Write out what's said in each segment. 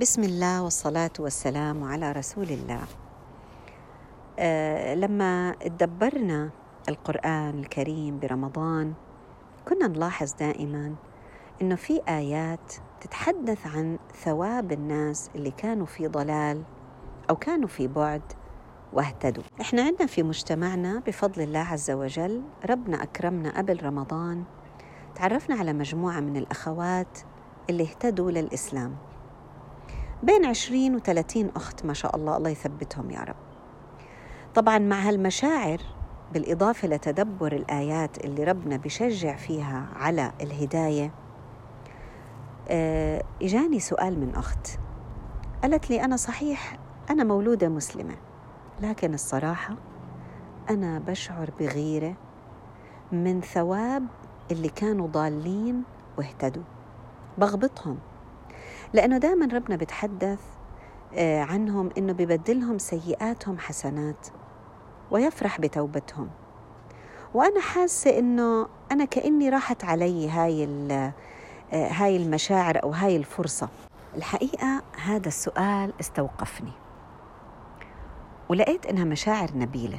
بسم الله والصلاة والسلام على رسول الله. أه لما تدبرنا القرآن الكريم برمضان كنا نلاحظ دائما إنه في آيات تتحدث عن ثواب الناس اللي كانوا في ضلال أو كانوا في بعد واهتدوا. إحنا عندنا في مجتمعنا بفضل الله عز وجل ربنا أكرمنا قبل رمضان تعرفنا على مجموعة من الأخوات اللي اهتدوا للإسلام. بين عشرين وثلاثين أخت ما شاء الله الله يثبتهم يا رب. طبعا مع هالمشاعر بالإضافة لتدبر الآيات اللي ربنا بشجع فيها على الهداية آه، إجاني سؤال من أخت. قالت لي أنا صحيح أنا مولودة مسلمة لكن الصراحة أنا بشعر بغيرة من ثواب اللي كانوا ضالين واهتدوا. بغبطهم. لأنه دائما ربنا بتحدث آه، عنهم إنه ببدلهم سيئاتهم حسنات ويفرح بتوبتهم. وأنا حاسة إنه أنا كأني راحت علي هاي آه، هاي المشاعر أو هاي الفرصة. الحقيقة هذا السؤال استوقفني. ولقيت إنها مشاعر نبيلة.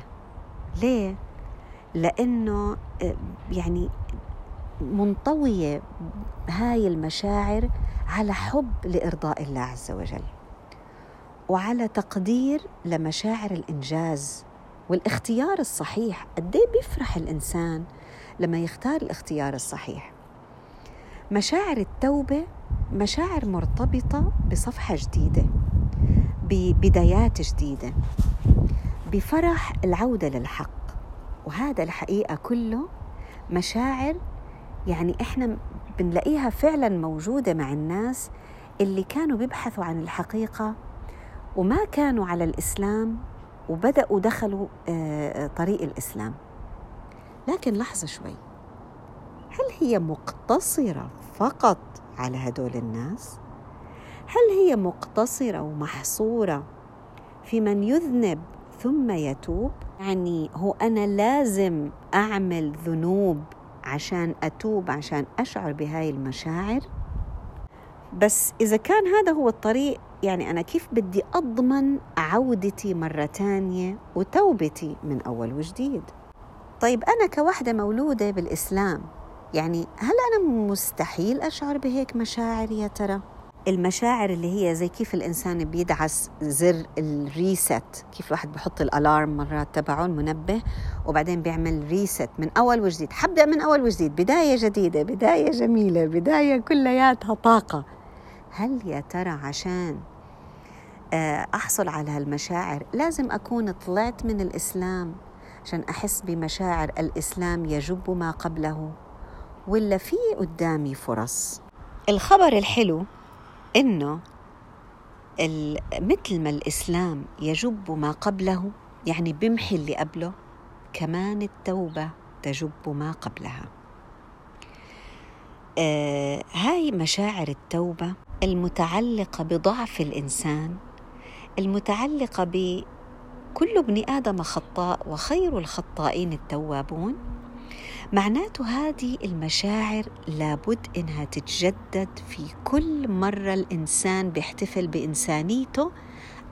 ليه؟ لأنه آه، يعني منطوية هاي المشاعر على حب لإرضاء الله عز وجل وعلى تقدير لمشاعر الإنجاز والاختيار الصحيح. قد بيفرح الإنسان لما يختار الاختيار الصحيح؟ مشاعر التوبة مشاعر مرتبطة بصفحة جديدة ببدايات جديدة بفرح العودة للحق. وهذا الحقيقة كله مشاعر يعني إحنا بنلاقيها فعلا موجودة مع الناس اللي كانوا بيبحثوا عن الحقيقة وما كانوا على الإسلام وبدأوا دخلوا آه، طريق الإسلام. لكن لحظة شوي. هل هي مقتصرة فقط على هدول الناس؟ هل هي مقتصرة ومحصورة في من يذنب ثم يتوب؟ يعني هو أنا لازم أعمل ذنوب عشان أتوب عشان أشعر بهاي المشاعر بس إذا كان هذا هو الطريق يعني أنا كيف بدي أضمن عودتي مرة تانية وتوبتي من أول وجديد طيب أنا كوحدة مولودة بالإسلام يعني هل أنا مستحيل أشعر بهيك مشاعر يا ترى؟ المشاعر اللي هي زي كيف الإنسان بيدعس زر الريست كيف الواحد بحط الألارم مرات تبعه المنبه وبعدين بيعمل ريست من أول وجديد. حبدأ من أول وجديد بداية جديدة بداية جميلة بداية كلياتها طاقة. هل يا ترى عشان آه، أحصل على هالمشاعر لازم أكون طلعت من الإسلام عشان أحس بمشاعر الإسلام يجب ما قبله ولا في قدامي فرص؟ الخبر الحلو إنه مثل ما الإسلام يجب ما قبله يعني بمحي اللي قبله كمان التوبة تجب ما قبلها. آه هاي مشاعر التوبة المتعلقة بضعف الإنسان المتعلقة ب كل ابن آدم خطاء وخير الخطائين التوابون معناته هذه المشاعر لابد إنها تتجدد في كل مرة الإنسان بيحتفل بإنسانيته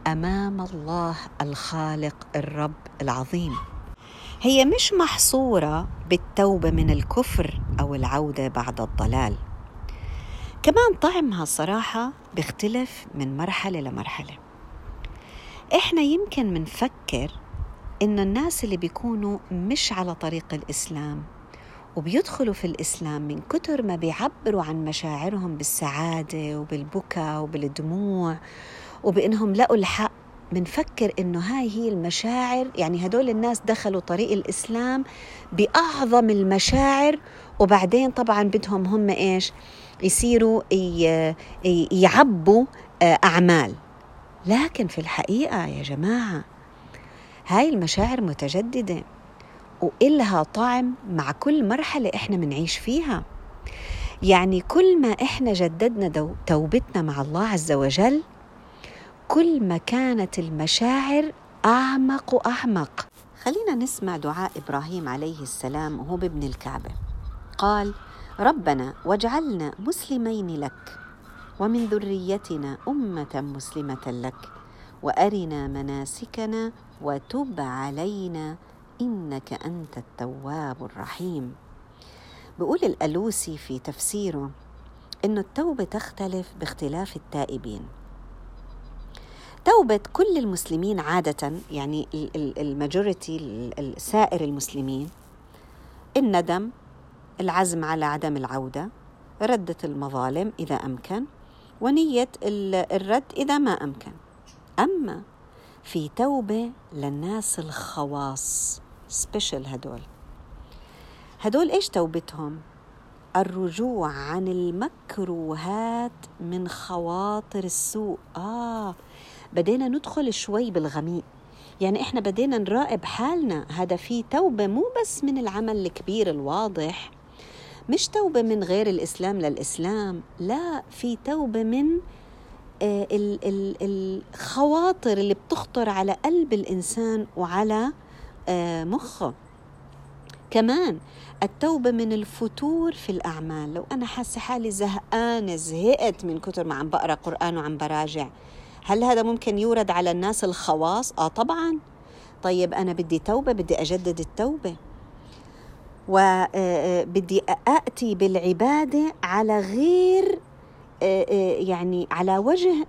أمام الله الخالق الرب العظيم. هي مش محصورة بالتوبة من الكفر أو العودة بعد الضلال. كمان طعمها صراحة بيختلف من مرحلة لمرحلة. إحنا يمكن منفكر إن الناس اللي بيكونوا مش على طريق الإسلام وبيدخلوا في الإسلام من كتر ما بيعبروا عن مشاعرهم بالسعادة وبالبكاء وبالدموع وبإنهم لقوا الحق بنفكر إنه هاي هي المشاعر يعني هدول الناس دخلوا طريق الإسلام بأعظم المشاعر وبعدين طبعا بدهم هم إيش؟ يصيروا يعبوا آه، أعمال. لكن في الحقيقة يا جماعة هاي المشاعر متجددة وإلها طعم مع كل مرحلة إحنا منعيش فيها. يعني كل ما إحنا جددنا توبتنا مع الله عز وجل كل ما كانت المشاعر أعمق وأعمق. خلينا نسمع دعاء إبراهيم عليه السلام وهو بابن الكعبة. قال ربنا واجعلنا مسلمين لك ومن ذريتنا أمة مسلمة لك وأرنا مناسكنا وتب علينا إنك أنت التواب الرحيم. بيقول الألوسي في تفسيره إنه التوبة تختلف باختلاف التائبين. توبة كل المسلمين عادة يعني الماجوريتي سائر المسلمين الندم العزم على عدم العودة ردة المظالم إذا أمكن ونية الرد إذا ما أمكن. أما في توبة للناس الخواص سبيشل هدول. هدول إيش توبتهم؟ الرجوع عن المكروهات من خواطر السوء. آه بدينا ندخل شوي بالغميق. يعني إحنا بدينا نراقب حالنا. هذا في توبة مو بس من العمل الكبير الواضح مش توبة من غير الإسلام للإسلام لا في توبة من الخواطر اللي بتخطر على قلب الإنسان وعلى آه، مخه. كمان التوبة من الفتور في الأعمال. لو أنا حاسة حالي زهقانة زهقت من كتر ما عم بقرأ قرآن وعم براجع هل هذا ممكن يورد على الناس الخواص؟ آه طبعا. طيب أنا بدي توبة بدي أجدد التوبة. وبدي آه، آه، آتي بالعبادة على غير آه، يعني على وجه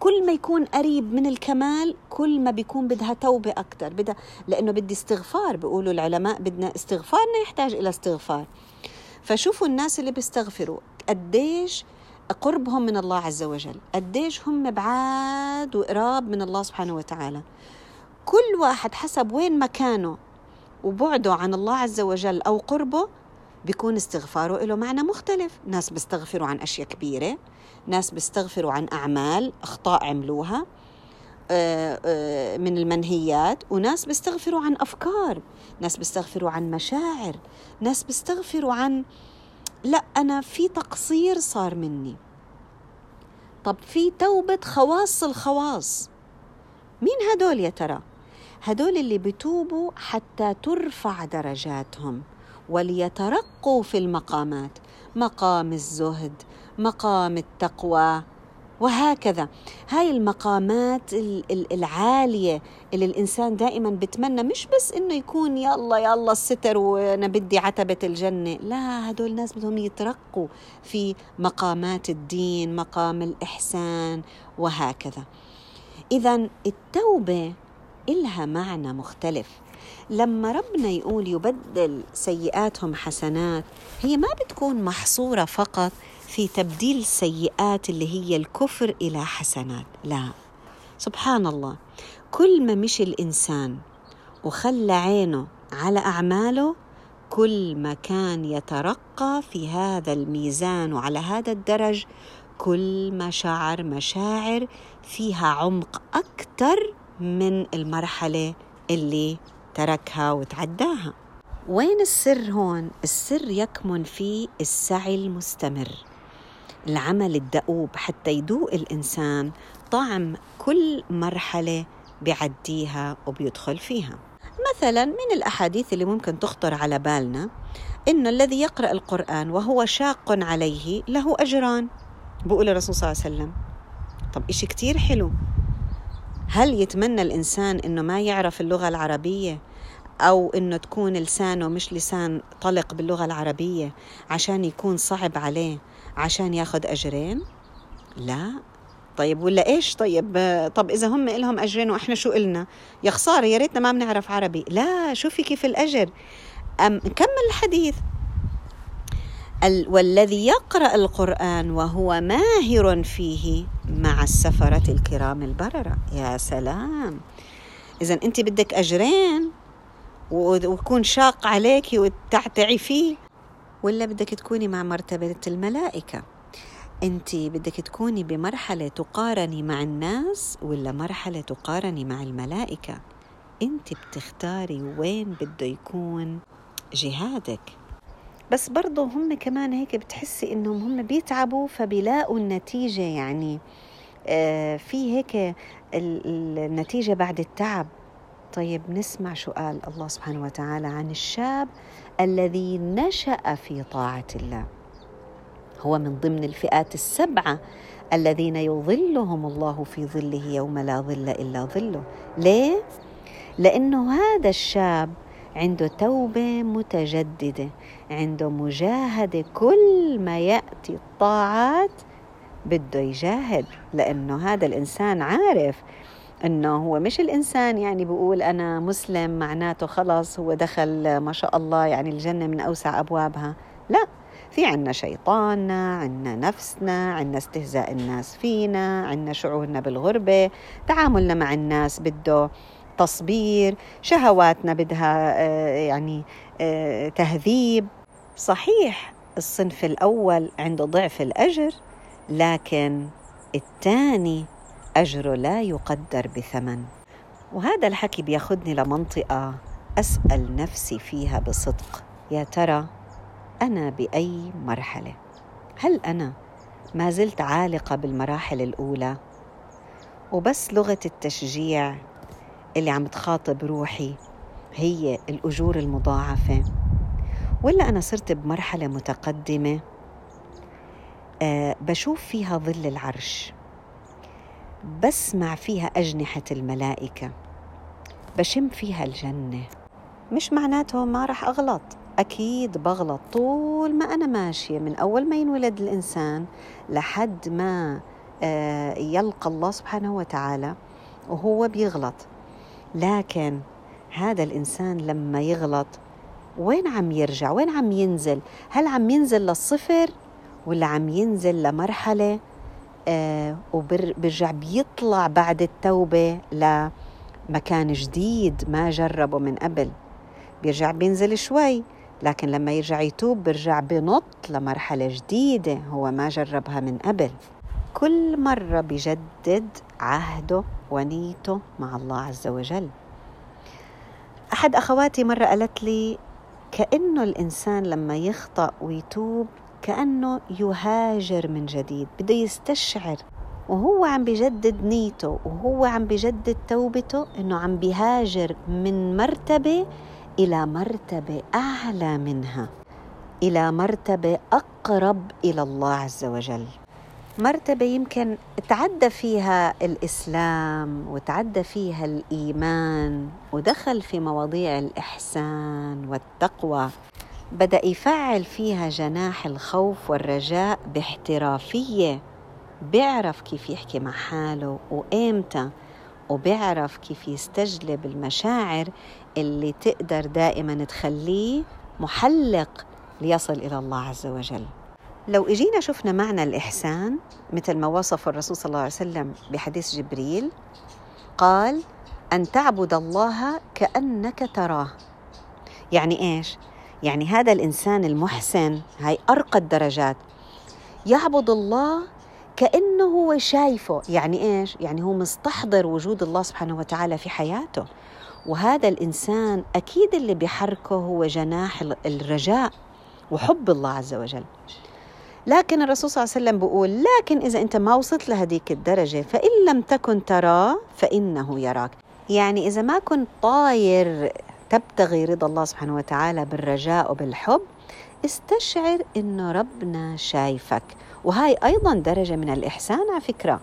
كل ما يكون قريب من الكمال كل ما بيكون بدها توبة أكثر بدها لأنه بدي استغفار بيقولوا العلماء بدنا استغفارنا يحتاج إلى استغفار. فشوفوا الناس اللي بيستغفروا قديش قربهم من الله عز وجل قديش هم بعاد وقراب من الله سبحانه وتعالى. كل واحد حسب وين مكانه وبعده عن الله عز وجل أو قربه بيكون استغفاره له معنى مختلف. ناس بيستغفروا عن أشياء كبيرة ناس بيستغفروا عن أعمال أخطاء عملوها آه، آه، من المنهيات وناس بيستغفروا عن أفكار ناس بيستغفروا عن مشاعر ناس بيستغفروا عن لا أنا في تقصير صار مني. طب في توبة خواص الخواص. مين هدول يا ترى؟ هدول اللي بتوبوا حتى ترفع درجاتهم. وليترقوا في المقامات. مقام الزهد مقام التقوى وهكذا. هاي المقامات العالية اللي الإنسان دائما بتمنى مش بس إنه يكون يا الله الستر وأنا بدي عتبة الجنة. لا هدول الناس بدهم يترقوا في مقامات الدين مقام الإحسان وهكذا. إذا التوبة إلها معنى مختلف. لما ربنا يقول يبدل سيئاتهم حسنات هي ما بتكون محصورة فقط في تبديل السيئات اللي هي الكفر إلى حسنات لا. سبحان الله كل ما مشي الإنسان وخلى عينه على أعماله كل ما كان يترقى في هذا الميزان وعلى هذا الدرج كل ما شعر مشاعر فيها عمق أكثر من المرحلة اللي تركها وتعداها. وين السر هون؟ السر يكمن في السعي المستمر. العمل الدؤوب حتى يذوق الإنسان طعم كل مرحلة بيعديها وبيدخل فيها. مثلا من الأحاديث اللي ممكن تخطر على بالنا إن الذي يقرأ القرآن وهو شاق عليه له أجران. بقول الرسول صلى الله عليه وسلم طب إشي كتير حلو. هل يتمنى الإنسان إنه ما يعرف اللغة العربية؟ أو إنه تكون لسانه مش لسان طلق باللغة العربية عشان يكون صعب عليه عشان ياخذ أجرين؟ لا. طيب ولا إيش؟ طيب طب إذا هم لهم أجرين وإحنا شو قلنا يا خسارة يا ريتنا ما بنعرف عربي. لا شوفي كيف الأجر. أم كمل الحديث. والذي يقرأ القرآن وهو ماهر فيه مع السفرة الكرام البررة. يا سلام. اذا أنت بدك أجرين ويكون شاق عليك وتعتعي فيه ولا بدك تكوني مع مرتبة الملائكة؟ أنت بدك تكوني بمرحلة تقارني مع الناس ولا مرحلة تقارني مع الملائكة؟ أنت بتختاري وين بده يكون جهادك. بس برضه هم كمان هيك بتحسي إنهم هم بيتعبوا فبيلاقوا النتيجة يعني. آه في هيك النتيجة بعد التعب. طيب نسمع شو قال الله سبحانه وتعالى عن الشاب الذي نشأ في طاعة الله. هو من ضمن الفئات السبعة الذين يظلهم الله في ظله يوم لا ظل إلا ظله. ليه؟ لأنه هذا الشاب عنده توبة متجددة. عنده مجاهدة كل ما يأتي الطاعات بده يجاهد لأنه هذا الإنسان عارف إنه هو مش الإنسان يعني بيقول أنا مسلم معناته خلص هو دخل ما شاء الله يعني الجنة من أوسع أبوابها. لا في عنا شيطاننا عنا نفسنا عنا استهزاء الناس فينا عنا شعورنا بالغربة تعاملنا مع الناس بده تصبير شهواتنا بدها آه، يعني آه، تهذيب. صحيح الصنف الأول عنده ضعف الأجر لكن الثاني أجره لا يقدر بثمن. وهذا الحكي بياخذني لمنطقة أسأل نفسي فيها بصدق. يا ترى أنا بأي مرحلة؟ هل أنا ما زلت عالقة بالمراحل الأولى؟ وبس لغة التشجيع اللي عم تخاطب روحي هي الأجور المضاعفة. ولا أنا صرت بمرحلة متقدمة؟ أه بشوف فيها ظل العرش بسمع فيها أجنحة الملائكة بشم فيها الجنة. مش معناته ما رح أغلط أكيد بغلط طول ما أنا ماشية من أول ما ينولد الإنسان لحد ما آه، يلقى الله سبحانه وتعالى وهو بيغلط. لكن هذا الإنسان لما يغلط وين عم يرجع؟ وين عم ينزل؟ هل عم ينزل للصفر ولا عم ينزل لمرحلة؟ آه وبرجع بيطلع بعد التوبة لمكان جديد ما جربه من قبل. بيرجع بينزل شوي لكن لما يرجع يتوب بيرجع بنط لمرحلة جديدة هو ما جربها من قبل. كل مرة بجدد عهده ونيته مع الله عز وجل. أحد أخواتي مرة قالت لي كأنه الإنسان لما يخطأ ويتوب كأنه يهاجر من جديد بده يستشعر. وهو عم بجدد نيته وهو عم بجدد توبته إنه عم بيهاجر من مرتبة إلى مرتبة أعلى منها إلى مرتبة أقرب إلى الله عز وجل. مرتبة يمكن تعدى فيها الإسلام وتعدى فيها الإيمان ودخل في مواضيع الإحسان والتقوى بدأ يفعل فيها جناح الخوف والرجاء باحترافية بيعرف كيف يحكي مع حاله وإمتى وبيعرف كيف يستجلب المشاعر اللي تقدر دائما تخليه محلق ليصل إلى الله عز وجل. لو إجينا شفنا معنى الإحسان مثل ما وصف الرسول صلى الله عليه وسلم بحديث جبريل قال أن تعبد الله كأنك تراه. يعني إيش؟ يعني هذا الإنسان المحسن هاي أرقى الدرجات يعبد الله كأنه هو شايفه يعني إيش يعني هو مستحضر وجود الله سبحانه وتعالى في حياته وهذا الإنسان أكيد اللي بيحركه هو جناح الرجاء وحب الله عز وجل لكن الرسول صلى الله عليه وسلم بيقول لكن إذا أنت ما وصلت لهديك الدرجة فإن لم تكن تراه فإنه يراك. يعني إذا ما كنت طاير تبتغي رضا الله سبحانه وتعالى بالرجاء وبالحب استشعر انه ربنا شايفك. وهاي أيضا درجة من الإحسان على فكرة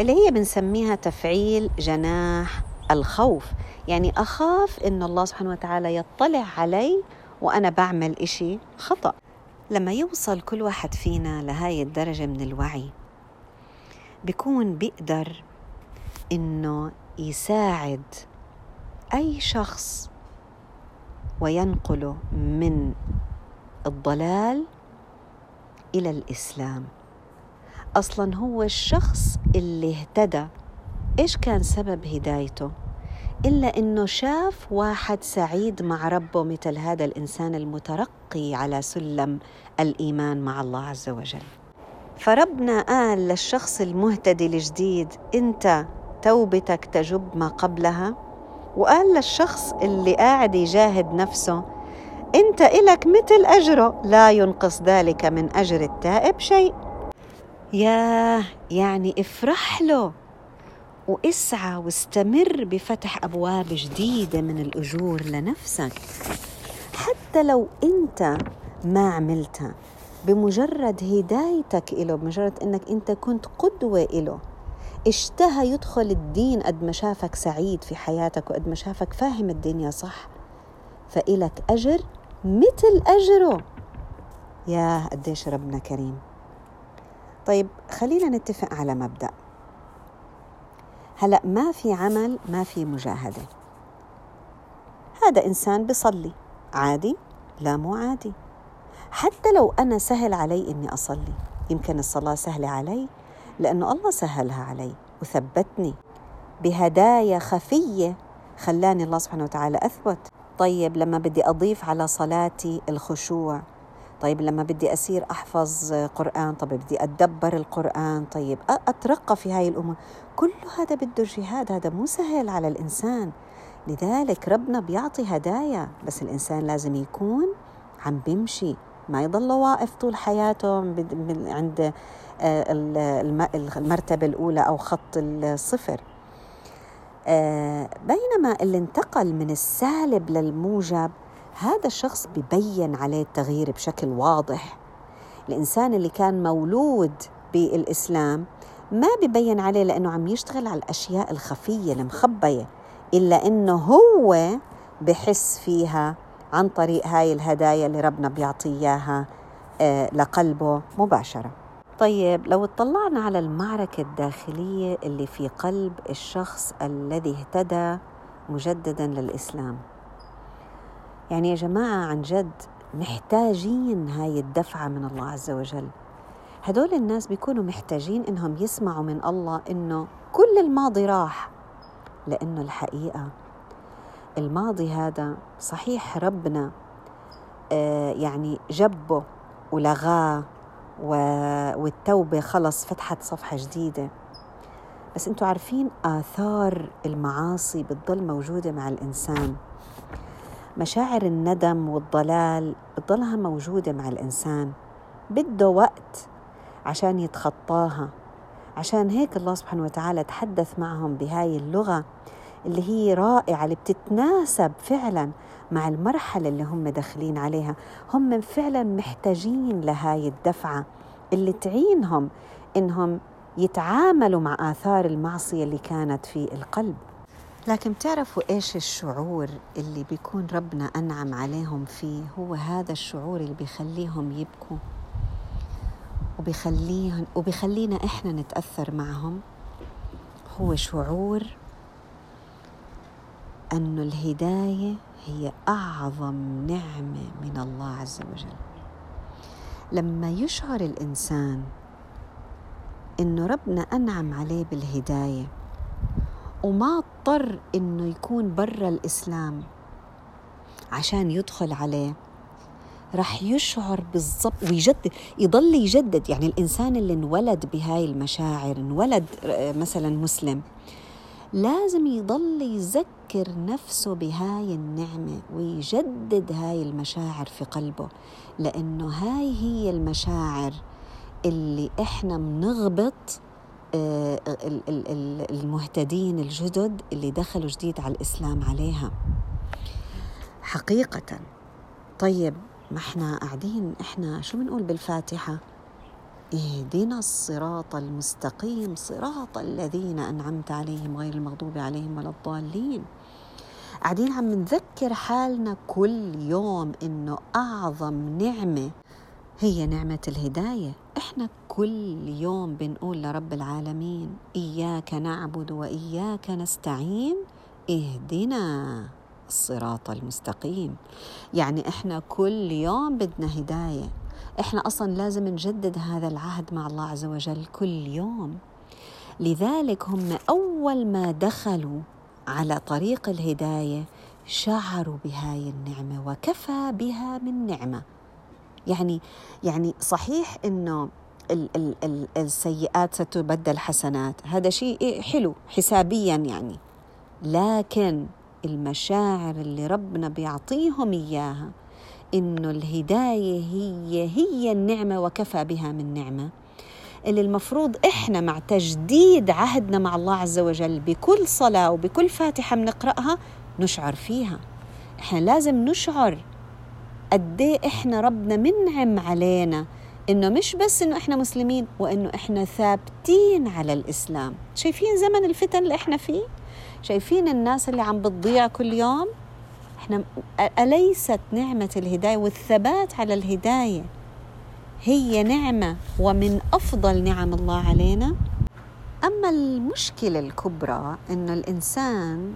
اللي هي بنسميها تفعيل جناح الخوف. يعني أخاف إن الله سبحانه وتعالى يطلع علي وأنا بعمل إشي خطأ. لما يوصل كل واحد فينا لهاي الدرجة من الوعي بيكون بيقدر إنه يساعد أي شخص وينقله من الضلال إلى الإسلام. أصلا هو الشخص اللي اهتدى. إيش كان سبب هدايته؟ إلا إنه شاف واحد سعيد مع ربه مثل هذا الإنسان المترقي على سلم الإيمان مع الله عز وجل. فربنا قال للشخص المهتدي الجديد أنت توبتك تجب ما قبلها؟ وقال للشخص اللي قاعد يجاهد نفسه أنت إلك مثل أجره لا ينقص ذلك من أجر التائب شيء. ياه يعني افرح له واسعى واستمر بفتح أبواب جديدة من الأجور لنفسك. حتى لو أنت ما عملتها بمجرد هدايتك إله بمجرد أنك أنت كنت قدوة إله. اشتهى يدخل الدين قد ما شافك سعيد في حياتك وقد ما شافك فاهم الدنيا صح. فإلك أجر مثل أجره. يا قديش ربنا كريم. طيب خلينا نتفق على مبدأ. هلأ ما في عمل ما في مجاهدة. هذا إنسان بصلي عادي؟ لا مو عادي. حتى لو أنا سهل علي إني أصلي. يمكن الصلاة سهلة علي لأنه الله سهلها علي وثبتني بهدايا خفية خلاني الله سبحانه وتعالى أثبت. طيب لما بدي أضيف على صلاتي الخشوع طيب لما بدي أسير أحفظ قرآن طيب بدي أتدبر القرآن طيب أترقى في هاي الأمور كل هذا بده جهاد هذا مو سهل على الإنسان. لذلك ربنا بيعطي هدايا بس الإنسان لازم يكون عم بيمشي. ما يضل واقف طول حياته عند آه، المرتبة الأولى أو خط الصفر. آه، بينما اللي انتقل من السالب للموجب هذا الشخص ببين عليه التغيير بشكل واضح. الإنسان اللي كان مولود بالإسلام ما ببين عليه لأنه عم يشتغل على الأشياء الخفية المخبية إلا أنه هو بحس فيها عن طريق هاي الهدايا اللي ربنا بيعطي إياها آه، لقلبه مباشرة. طيب لو اطلعنا على المعركة الداخلية اللي في قلب الشخص الذي اهتدى مجددا للإسلام. يعني يا جماعة عن جد محتاجين هاي الدفعة من الله عز وجل. هدول الناس بيكونوا محتاجين إنهم يسمعوا من الله إنه كل الماضي راح لأنه الحقيقة الماضي هذا صحيح ربنا آه يعني جبه ولغاه والتوبة خلص فتحت صفحة جديدة. بس أنتوا عارفين آثار المعاصي بتضل موجودة مع الإنسان. مشاعر الندم والضلال بتضلها موجودة مع الإنسان. بده وقت عشان يتخطاها. عشان هيك الله سبحانه وتعالى تحدث معهم بهاي اللغة. اللي هي رائعة اللي بتتناسب فعلا مع المرحلة اللي هم داخلين عليها. هم فعلا محتاجين لهاي الدفعة اللي تعينهم إنهم يتعاملوا مع آثار المعصية اللي كانت في القلب. لكن بتعرفوا إيش الشعور اللي بيكون ربنا أنعم عليهم فيه؟ هو هذا الشعور اللي بيخليهم يبكوا. وبيخليهم وبيخلينا إحنا نتأثر معهم. هو شعور أن الهداية هي أعظم نعمة من الله عز وجل. لما يشعر الإنسان إنه ربنا أنعم عليه بالهداية وما اضطر إنه يكون برا الإسلام عشان يدخل عليه رح يشعر بالضبط ويجدد يضل يجدد. يعني الإنسان اللي انولد بهاي المشاعر انولد آه، مثلا مسلم لازم يضل يذكر نفسه بهاي النعمة ويجدد هاي المشاعر في قلبه لأنه هاي هي المشاعر اللي إحنا بنغبط آه، المهتدين الجدد اللي دخلوا جديد على الإسلام عليها. حقيقة. طيب ما إحنا قاعدين إحنا شو بنقول بالفاتحة؟ اهدنا الصراط المستقيم صراط الذين أنعمت عليهم غير المغضوب عليهم ولا الضالين. قاعدين عم نذكر حالنا كل يوم إنه أعظم نعمة هي نعمة الهداية. إحنا كل يوم بنقول لرب العالمين إياك نعبد وإياك نستعين اهدنا الصراط المستقيم. يعني إحنا كل يوم بدنا هداية. إحنا أصلا لازم نجدد هذا العهد مع الله عز وجل كل يوم. لذلك هم أول ما دخلوا على طريق الهداية شعروا بهاي النعمة وكفى بها من نعمة. يعني يعني صحيح إنه ال ال ال السيئات ستبدل حسنات. هذا شيء حلو حسابيا يعني. لكن المشاعر اللي ربنا بيعطيهم إياها إنه الهداية هي هي النعمة وكفى بها من نعمة. اللي المفروض إحنا مع تجديد عهدنا مع الله عز وجل بكل صلاة وبكل فاتحة بنقرأها نشعر فيها. إحنا لازم نشعر قد إيه إحنا ربنا منعم علينا إنه مش بس إنه إحنا مسلمين وإنه إحنا ثابتين على الإسلام. شايفين زمن الفتن اللي إحنا فيه؟ شايفين الناس اللي عم بتضيع كل يوم؟ إحنا أليست نعمة الهداية والثبات على الهداية؟ هي نعمة ومن أفضل نعم الله علينا. أما المشكلة الكبرى إنه الإنسان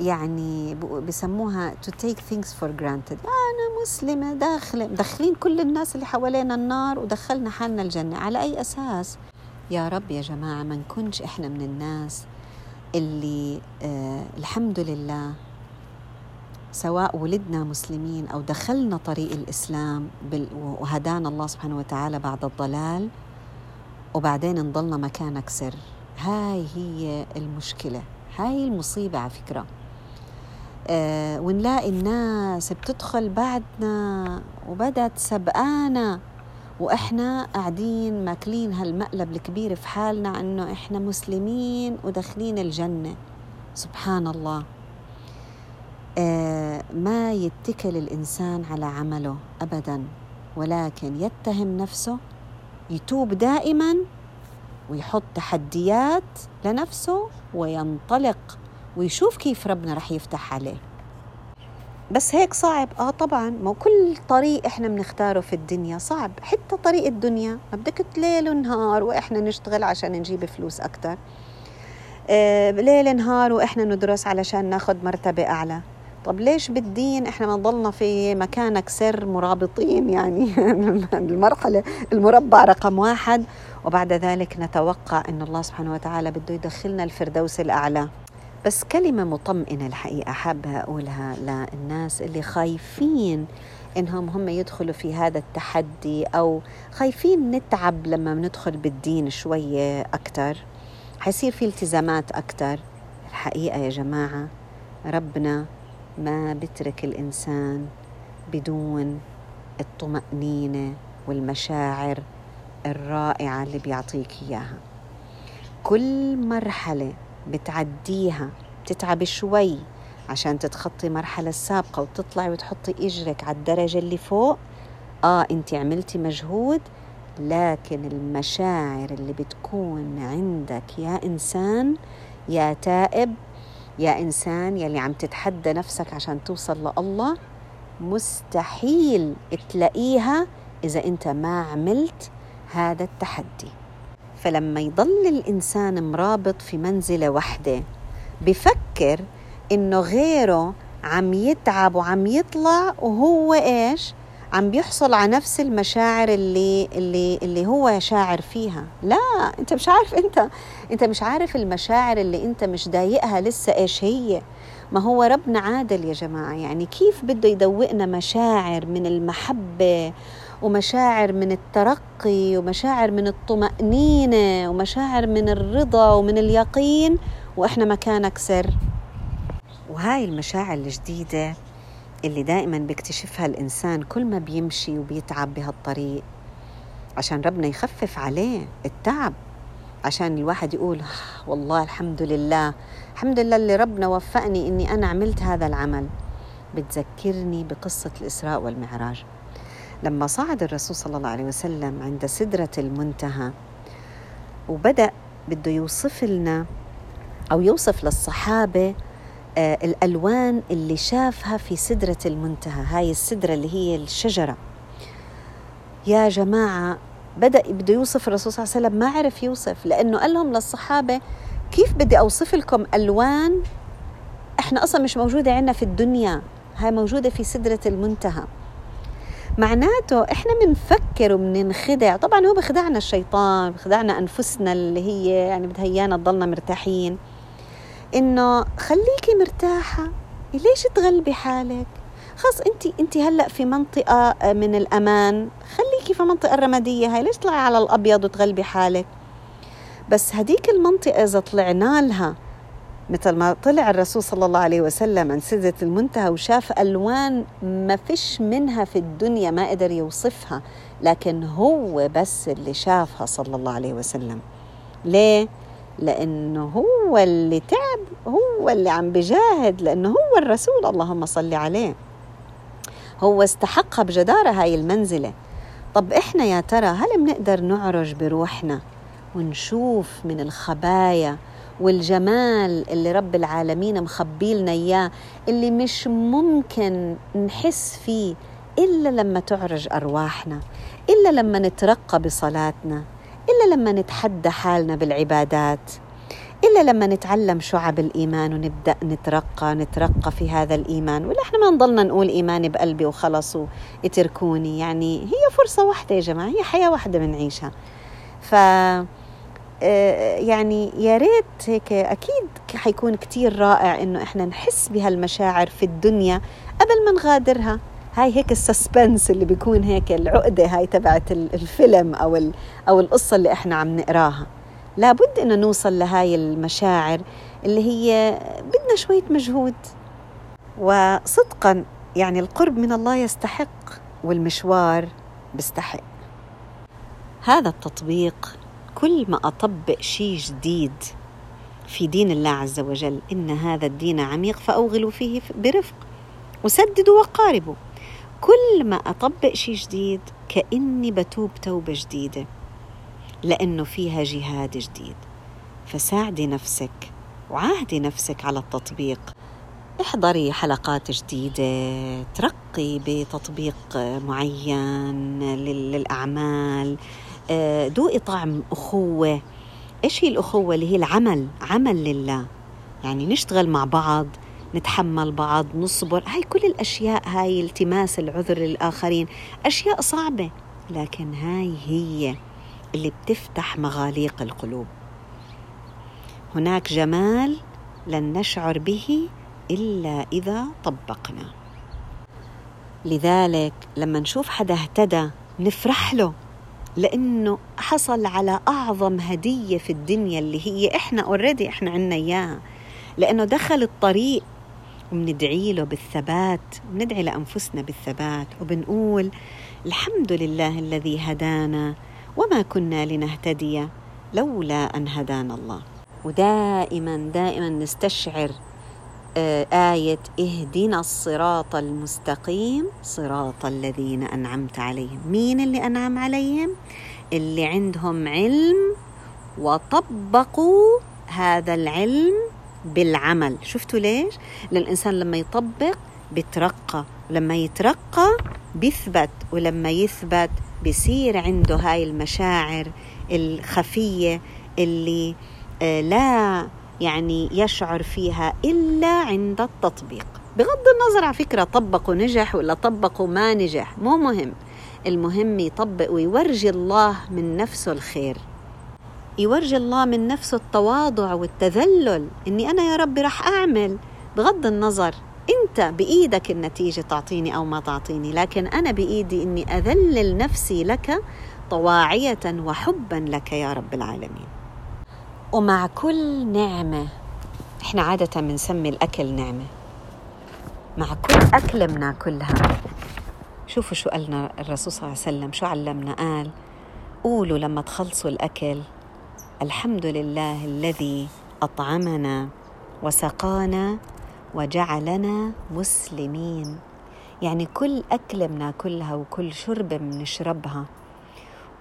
يعني بسموها to take things for granted. أنا مسلمة داخلة مدخلين كل الناس اللي حوالينا النار ودخلنا حالنا الجنة. على أي أساس؟ يا رب يا جماعة ما نكونش إحنا من الناس اللي آه الحمد لله سواء ولدنا مسلمين أو دخلنا طريق الإسلام وهدانا الله سبحانه وتعالى بعد الضلال وبعدين نضلنا مكانك سر. هاي هي المشكلة هاي المصيبة على فكرة. آه ونلاقي الناس بتدخل بعدنا وبدت سبقانا وإحنا قاعدين ماكلين هالمقلب الكبير في حالنا إنه إحنا مسلمين وداخلين الجنة. سبحان الله. ما يتكل الإنسان على عمله ابدا ولكن يتهم نفسه يتوب دائما ويحط تحديات لنفسه وينطلق ويشوف كيف ربنا رح يفتح عليه. بس هيك صعب. آه طبعا ما كل طريق إحنا بنختاره في الدنيا صعب. حتى طريق الدنيا ما بدك ليل ونهار وإحنا نشتغل عشان نجيب فلوس أكثر آه ليل نهار وإحنا ندرس علشان ناخذ مرتبة أعلى. طب ليش بالدين إحنا ما نضلنا في مكانك سر مرابطين؟ يعني المرحلة المربع رقم واحد. وبعد ذلك نتوقع إن الله سبحانه وتعالى بده يدخلنا الفردوس الأعلى. بس كلمة مطمئنة الحقيقة حابة أقولها للناس اللي خايفين إنهم هم يدخلوا في هذا التحدي أو خايفين نتعب لما ندخل بالدين شوية أكتر. حيصير في التزامات أكتر. الحقيقة يا جماعة ربنا ما بترك الإنسان بدون الطمأنينة والمشاعر الرائعة اللي بيعطيك إياها. كل مرحلة بتعديها بتتعبي شوي عشان تتخطي مرحلة السابقة وتطلعي وتحطي إجرك على الدرجة اللي فوق. آه أنت عملتي مجهود لكن المشاعر اللي بتكون عندك يا إنسان يا تائب يا إنسان يلي عم تتحدى نفسك عشان توصل لله مستحيل تلاقيها إذا أنت ما عملت هذا التحدي. فلما يضل الإنسان مرابط في منزلة واحدة بفكر إنه غيره عم يتعب وعم يطلع وهو إيش؟ عم بيحصل على نفس المشاعر اللي اللي اللي هو شاعر فيها. لا انت مش عارف انت انت مش عارف المشاعر اللي انت مش ضايقها لسه إيش هي. ما هو ربنا عادل يا جماعة. يعني كيف بده يدوقنا مشاعر من المحبة ومشاعر من الترقي ومشاعر من الطمأنينة ومشاعر من الرضا ومن اليقين وإحنا مكانك سر. وهاي المشاعر الجديدة اللي دائما بيكتشفها الإنسان كل ما بيمشي وبيتعب بهالطريق عشان ربنا يخفف عليه التعب عشان الواحد يقول آه، والله الحمد لله الحمد لله اللي ربنا وفقني إني أنا عملت هذا العمل. بتذكرني بقصة الإسراء والمعراج. لما صعد الرسول صلى الله عليه وسلم عند سدرة المنتهى وبدأ بده يوصف لنا أو يوصف للصحابة الألوان اللي شافها في سدرة المنتهى هاي السدرة اللي هي الشجرة. يا جماعة بدأ بده يوصف الرسول صلى الله عليه وسلم ما عرف يوصف لأنه قال لهم للصحابة كيف بدي أوصف لكم ألوان إحنا أصلا مش موجودة عندنا في الدنيا هاي موجودة في سدرة المنتهى. معناته إحنا بنفكر وبننخدع طبعا هو بخدعنا الشيطان بخدعنا أنفسنا اللي هي يعني بتهيانا تضلنا مرتاحين. إنه خليكي مرتاحة. ليش تغلبي حالك؟ خلص أنت أنت هلأ في منطقة من الأمان. خليكي في المنطقة الرمادية هاي. ليش تطلعي على الأبيض وتغلبي حالك؟ بس هديك المنطقة إذا طلعنا لها مثل ما طلع الرسول صلى الله عليه وسلم عن سدرة المنتهى وشاف ألوان ما فيش منها في الدنيا ما قدر يوصفها لكن هو بس اللي شافها صلى الله عليه وسلم. ليه؟ لأنه هو اللي تعب هو اللي عم بجاهد لأنه هو الرسول. اللهم صل عليه. هو استحقها بجدارة هاي المنزلة. طب إحنا يا ترى هل بنقدر نعرج بروحنا ونشوف من الخبايا والجمال اللي رب العالمين مخبي لنا إياه اللي مش ممكن نحس فيه إلا لما تعرج أرواحنا إلا لما نترقى بصلاتنا؟ إلا لما نتحدى حالنا بالعبادات إلا لما نتعلم شعب الإيمان ونبدأ نترقى نترقى في هذا الإيمان. ولا إحنا ما نضلنا نقول إيماني بقلبي وخلص اتركوني يعني هي فرصة واحدة يا جماعة هي حياة واحدة بنعيشها. ف آه، يعني يا ريت هيك أكيد حيكون كتير رائع إنه إحنا نحس بهالمشاعر في الدنيا قبل ما نغادرها. هاي هيك السسبنس اللي بيكون هيك العقدة هاي تبعت الفيلم أو أو القصة اللي إحنا عم نقراها. لابد إنه نوصل لهاي المشاعر اللي هي بدنا شوية مجهود. وصدقا يعني القرب من الله يستحق والمشوار بيستحق. هذا التطبيق كل ما أطبق شيء جديد في دين الله عز وجل إن هذا الدين عميق فأوغلوا فيه برفق. وسددوا وقاربوا. كل ما أطبق شيء جديد كأني بتوب توبة جديدة لأنه فيها جهاد جديد. فساعدي نفسك وعاهدي نفسك على التطبيق. احضري حلقات جديدة ترقي بتطبيق معين للأعمال. آه، دوقي طعم أخوة. إيش هي الأخوة؟ اللي هي العمل عمل لله. يعني نشتغل مع بعض نتحمل بعض نصبر. هاي كل الأشياء هاي التماس العذر للآخرين أشياء صعبة لكن هاي هي اللي بتفتح مغاليق القلوب. هناك جمال لن نشعر به إلا إذا طبقنا. لذلك لما نشوف حدا اهتدى نفرح له لأنه حصل على أعظم هدية في الدنيا اللي هي إحنا اوريدي إحنا عنا إياها. لأنه دخل الطريق وبندعي له بالثبات بندعي لأنفسنا بالثبات وبنقول الحمد لله الذي هدانا وما كنا لنهتدي لولا أن هدانا الله ودائما دائما نستشعر آه، آية اهدنا الصراط المستقيم صراط الذين أنعمت عليهم مين اللي أنعم عليهم؟ اللي عندهم علم وطبقوا هذا العلم بالعمل. شفتوا ليش؟ لأن الإنسان لما يطبق بيترقى لما يترقى بيثبت ولما يثبت بيصير عنده هاي المشاعر الخفية اللي آه، لا يعني يشعر فيها إلا عند التطبيق. بغض النظر على فكرة طبقوا نجح ولا طبقوا ما نجح مو مهم. المهم يطبق ويورجي الله من نفسه الخير. يورجي الله من نفسه التواضع والتذلل. إني أنا يا ربي راح أعمل بغض النظر أنت بإيدك النتيجة تعطيني أو ما تعطيني لكن أنا بإيدي إني أذلل نفسي لك طواعية وحبا لك يا رب العالمين. ومع كل نعمة إحنا عادة بنسمي الأكل نعمة. مع كل أكلة بناكلها. شوفوا شو قالنا الرسول صلى الله عليه وسلم شو علمنا؟ قال قولوا لما تخلصوا الأكل الحمد لله الذي أطعمنا وسقانا وجعلنا مسلمين. يعني كل أكلة بناكلها وكل شربة بنشربها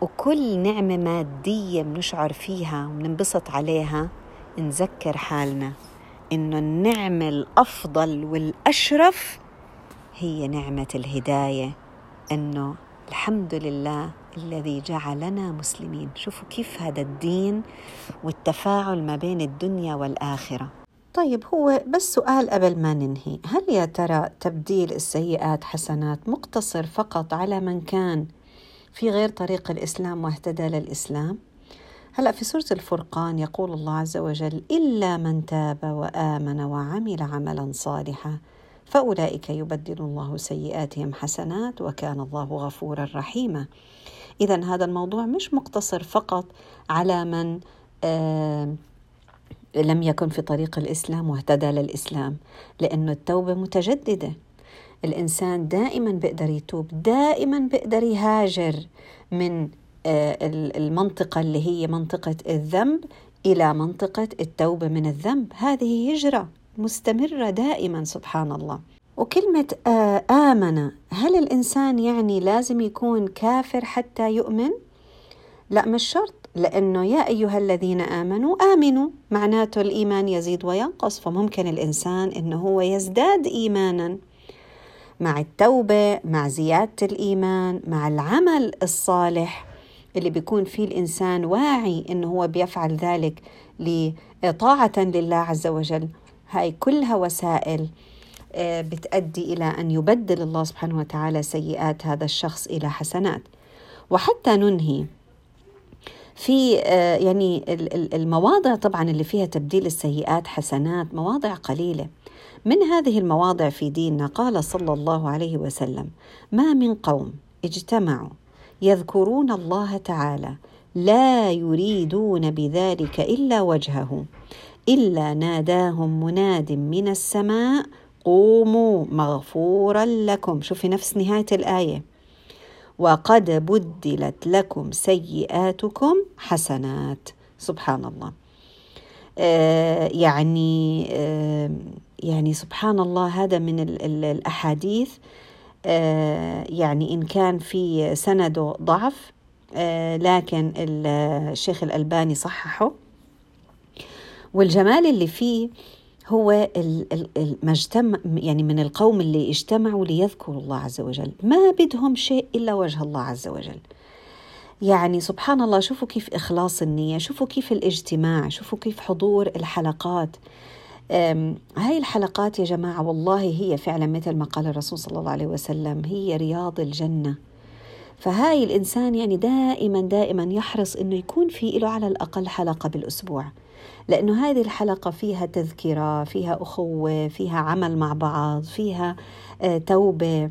وكل نعمة مادية بنشعر فيها وبننبسط عليها نذكر حالنا إنه النعمة الأفضل والأشرف هي نعمة الهداية. إنه الحمد لله الذي جعلنا مسلمين. شوفوا كيف هذا الدين والتفاعل ما بين الدنيا والآخرة. طيب هو بس سؤال قبل ما ننهي. هل يا ترى تبديل السيئات حسنات مقتصر فقط على من كان في غير طريق الإسلام واهتدى للإسلام هلا في سورة الفرقان يقول الله عز وجل إلا من تاب وآمن وعمل عملا صالحا فأولئك يبدل الله سيئاتهم حسنات وكان الله غفورا رحيما. إذا هذا الموضوع مش مقتصر فقط على من لم يكن في طريق الإسلام واهتدى للإسلام لأن التوبة متجددة. الإنسان دائما بيقدر يتوب دائما بيقدر يهاجر من آه، المنطقة اللي هي منطقة الذنب إلى منطقة التوبة من الذنب. هذه هجرة مستمرة دائما سبحان الله. وكلمة آه، آمن. هل الإنسان يعني لازم يكون كافر حتى يؤمن؟ لا مش شرط لأنه يا أيها الذين آمنوا آمنوا. معناته الإيمان يزيد وينقص فممكن الإنسان إنه هو يزداد إيمانا. مع التوبة مع زيادة الإيمان مع العمل الصالح اللي بيكون فيه الإنسان واعي إنه هو بيفعل ذلك لطاعة لله عز وجل. هاي كلها وسائل آه، بتأدي إلى أن يبدل الله سبحانه وتعالى سيئات هذا الشخص إلى حسنات. وحتى ننهي في آه، يعني المواضع طبعا اللي فيها تبديل السيئات حسنات مواضع قليلة. من هذه المواضع في ديننا قال صلى الله عليه وسلم ما من قوم اجتمعوا يذكرون الله تعالى لا يريدون بذلك إلا وجهه إلا ناداهم مناد من السماء قوموا مغفورا لكم. شوفي نفس نهاية الآية. وقد بدلت لكم سيئاتكم حسنات. سبحان الله آه يعني آه يعني سبحان الله هذا من الأحاديث. آه يعني إن كان في سنده ضعف لكن الشيخ الألباني صححه. والجمال اللي فيه هو المجتمع يعني من القوم اللي اجتمعوا ليذكروا الله عز وجل. ما بدهم شيء إلا وجه الله عز وجل. يعني سبحان الله شوفوا كيف إخلاص النية شوفوا كيف الاجتماع شوفوا كيف حضور الحلقات. هاي الحلقات يا جماعة والله هي فعلا مثل ما قال الرسول صلى الله عليه وسلم هي رياض الجنة. فهاي الإنسان يعني دائما دائما يحرص أنه يكون في له على الأقل حلقة بالأسبوع. لأنه هذه الحلقة فيها تذكرة فيها أخوة فيها عمل مع بعض فيها آه، توبة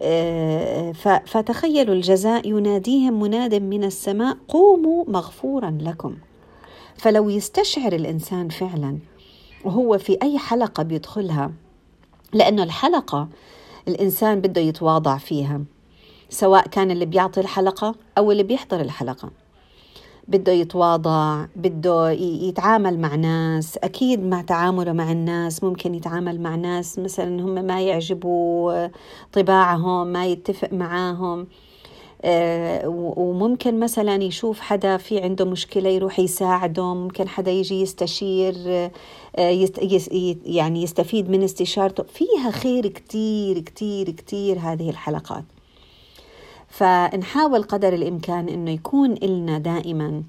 آه، فتخيلوا الجزاء يناديهم مناد من السماء قوموا مغفورا لكم. فلو يستشعر الإنسان فعلا وهو في أي حلقة بيدخلها لأنه الحلقة الإنسان بده يتواضع فيها سواء كان اللي بيعطي الحلقة أو اللي بيحضر الحلقة. بده يتواضع بده يتعامل مع ناس. أكيد مع تعامله مع الناس ممكن يتعامل مع ناس مثلا هم ما يعجبوا طباعهم ما يتفق معاهم. آه، وممكن مثلا يشوف حدا في عنده مشكلة يروح يساعده ممكن حدا يجي يستشير آه، يعني يستفيد من استشارته. فيها خير كتير كتير كتير هذه الحلقات. فنحاول قدر الإمكان أنه يكون إلنا دائما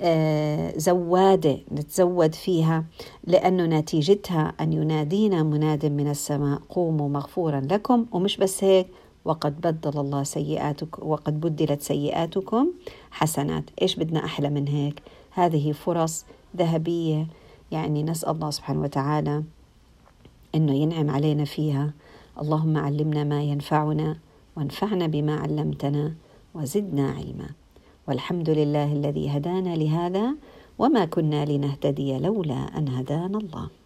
آه، زوادة نتزود فيها لأنه نتيجتها أن ينادينا مناد من السماء قوموا مغفورا لكم. ومش بس هيك وقد بدل الله سيئاتكم وقد بدلت سيئاتكم حسنات. إيش بدنا أحلى من هيك؟ هذه فرص ذهبية. يعني نسأل الله سبحانه وتعالى أنه ينعم علينا فيها. اللهم علمنا ما ينفعنا. وانفعنا بما علمتنا وزدنا علما. والحمد لله الذي هدانا لهذا وما كنا لنهتدي لولا أن هدانا الله.